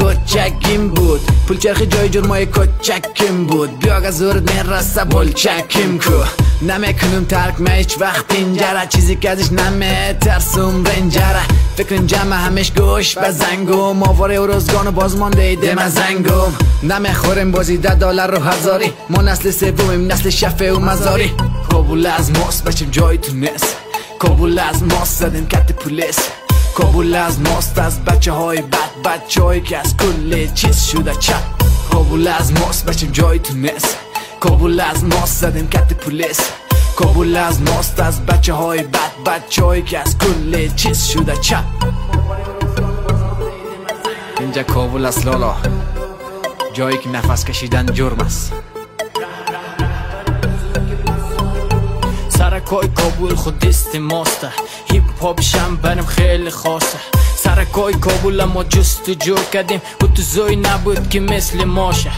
کچکیم بود. پول چرخی جای جرمای کچکیم بود. بیا از زورت می‌رسه بول چکیم کو. نمی‌کنم ترک ما هیچ وقت اینجره. چیزی که ازش نمیترسم رنجره. فکرم جمع همش گوش و زنگم و روزگان و ایده من زنگم نمی‌خورم بازی ده دلار رو هزاری. ما نسل سومیم نسل شفه و مزاری. کابل از ماست بچم جای تو نیست. کابل از ماست زدیم کت پولیس. کابل از ماست از بچه های بد بچه هایی که از کل چیز شده چپ. کابل از ماست بچم جای تو نیست. کابل از ماست زدیم کت پولیس. کابل از ماست از بچه های بد بچه هایی که از کل چیز شده چپ. اینجا کابل است لالا. جایی که نفس کشیدن جرم است. سرکای کابل خود دست ماسته. هیپ هاپ شم برم خیلی خاصه. سرکای کابل ما جست جو کردیم. و تو زوی نبود که مثل ماشه.